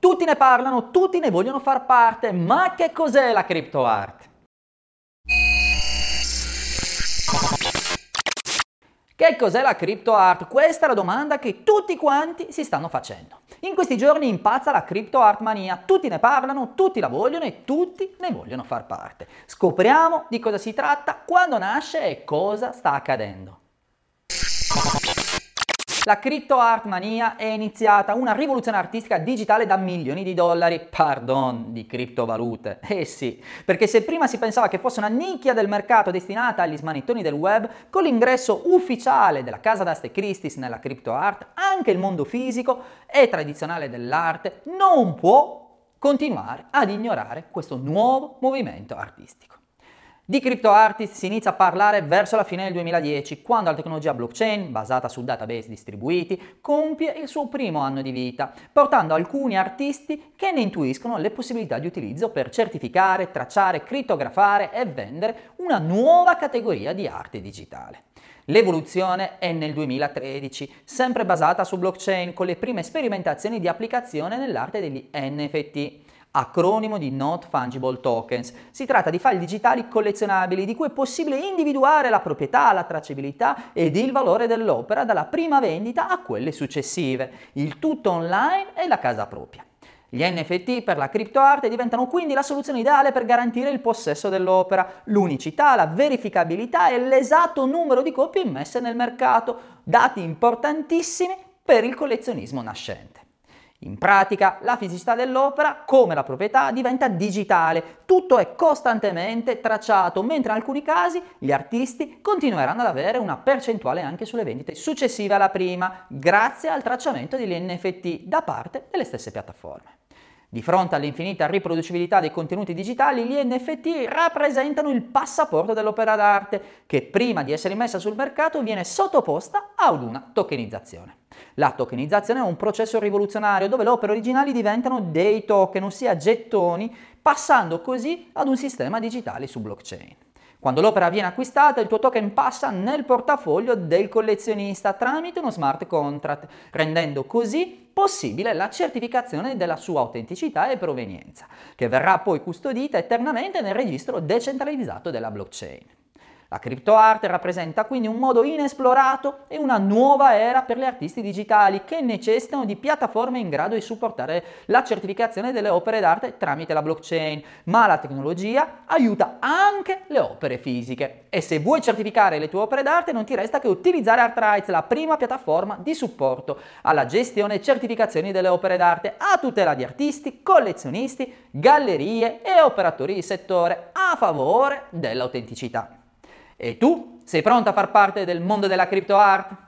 Tutti ne parlano, tutti ne vogliono far parte, ma che cos'è la crypto art? Che cos'è la crypto art? Questa è la domanda che tutti quanti si stanno facendo. In questi giorni impazza la crypto art mania, tutti ne parlano, tutti la vogliono e tutti ne vogliono far parte. Scopriamo di cosa si tratta, quando nasce e cosa sta accadendo. La crypto art mania è iniziata una rivoluzione artistica digitale da milioni di dollari, pardon, di criptovalute. Eh sì, perché se prima si pensava che fosse una nicchia del mercato destinata agli smanettoni del web, con l'ingresso ufficiale della casa d'aste Christie's nella crypto art, anche il mondo fisico e tradizionale dell'arte non può continuare ad ignorare questo nuovo movimento artistico. Di crypto artist si inizia a parlare verso la fine del 2010, quando la tecnologia blockchain, basata su database distribuiti, compie il suo primo anno di vita, portando alcuni artisti che ne intuiscono le possibilità di utilizzo per certificare, tracciare, crittografare e vendere una nuova categoria di arte digitale. L'evoluzione è nel 2013, sempre basata su blockchain, con le prime sperimentazioni di applicazione nell'arte degli NFT acronimo di Not Fungible Tokens. Si tratta di file digitali collezionabili di cui è possibile individuare la proprietà, la tracciabilità ed il valore dell'opera dalla prima vendita a quelle successive, il tutto online e la casa propria. Gli NFT per la criptoarte diventano quindi la soluzione ideale per garantire il possesso dell'opera, l'unicità, la verificabilità e l'esatto numero di copie immesse nel mercato, dati importantissimi per il collezionismo nascente. In pratica la fisicità dell'opera, come la proprietà, diventa digitale, tutto è costantemente tracciato, mentre in alcuni casi gli artisti continueranno ad avere una percentuale anche sulle vendite successive alla prima, grazie al tracciamento degli NFT da parte delle stesse piattaforme. Di fronte all'infinita riproducibilità dei contenuti digitali, gli NFT rappresentano il passaporto dell'opera d'arte che prima di essere messa sul mercato viene sottoposta ad una tokenizzazione. La tokenizzazione è un processo rivoluzionario dove le opere originali diventano dei token, ossia gettoni, passando così ad un sistema digitale su blockchain. Quando l'opera viene acquistata, il tuo token passa nel portafoglio del collezionista tramite uno smart contract, rendendo così possibile la certificazione della sua autenticità e provenienza, che verrà poi custodita eternamente nel registro decentralizzato della blockchain. La criptoarte rappresenta quindi un modo inesplorato e una nuova era per gli artisti digitali che necessitano di piattaforme in grado di supportare la certificazione delle opere d'arte tramite la blockchain, ma la tecnologia aiuta anche le opere fisiche. E se vuoi certificare le tue opere d'arte non ti resta che utilizzare ArtRights, la prima piattaforma di supporto alla gestione e certificazione delle opere d'arte a tutela di artisti, collezionisti, gallerie e operatori di settore a favore dell'autenticità. E tu sei pronto a far parte del mondo della crypto art?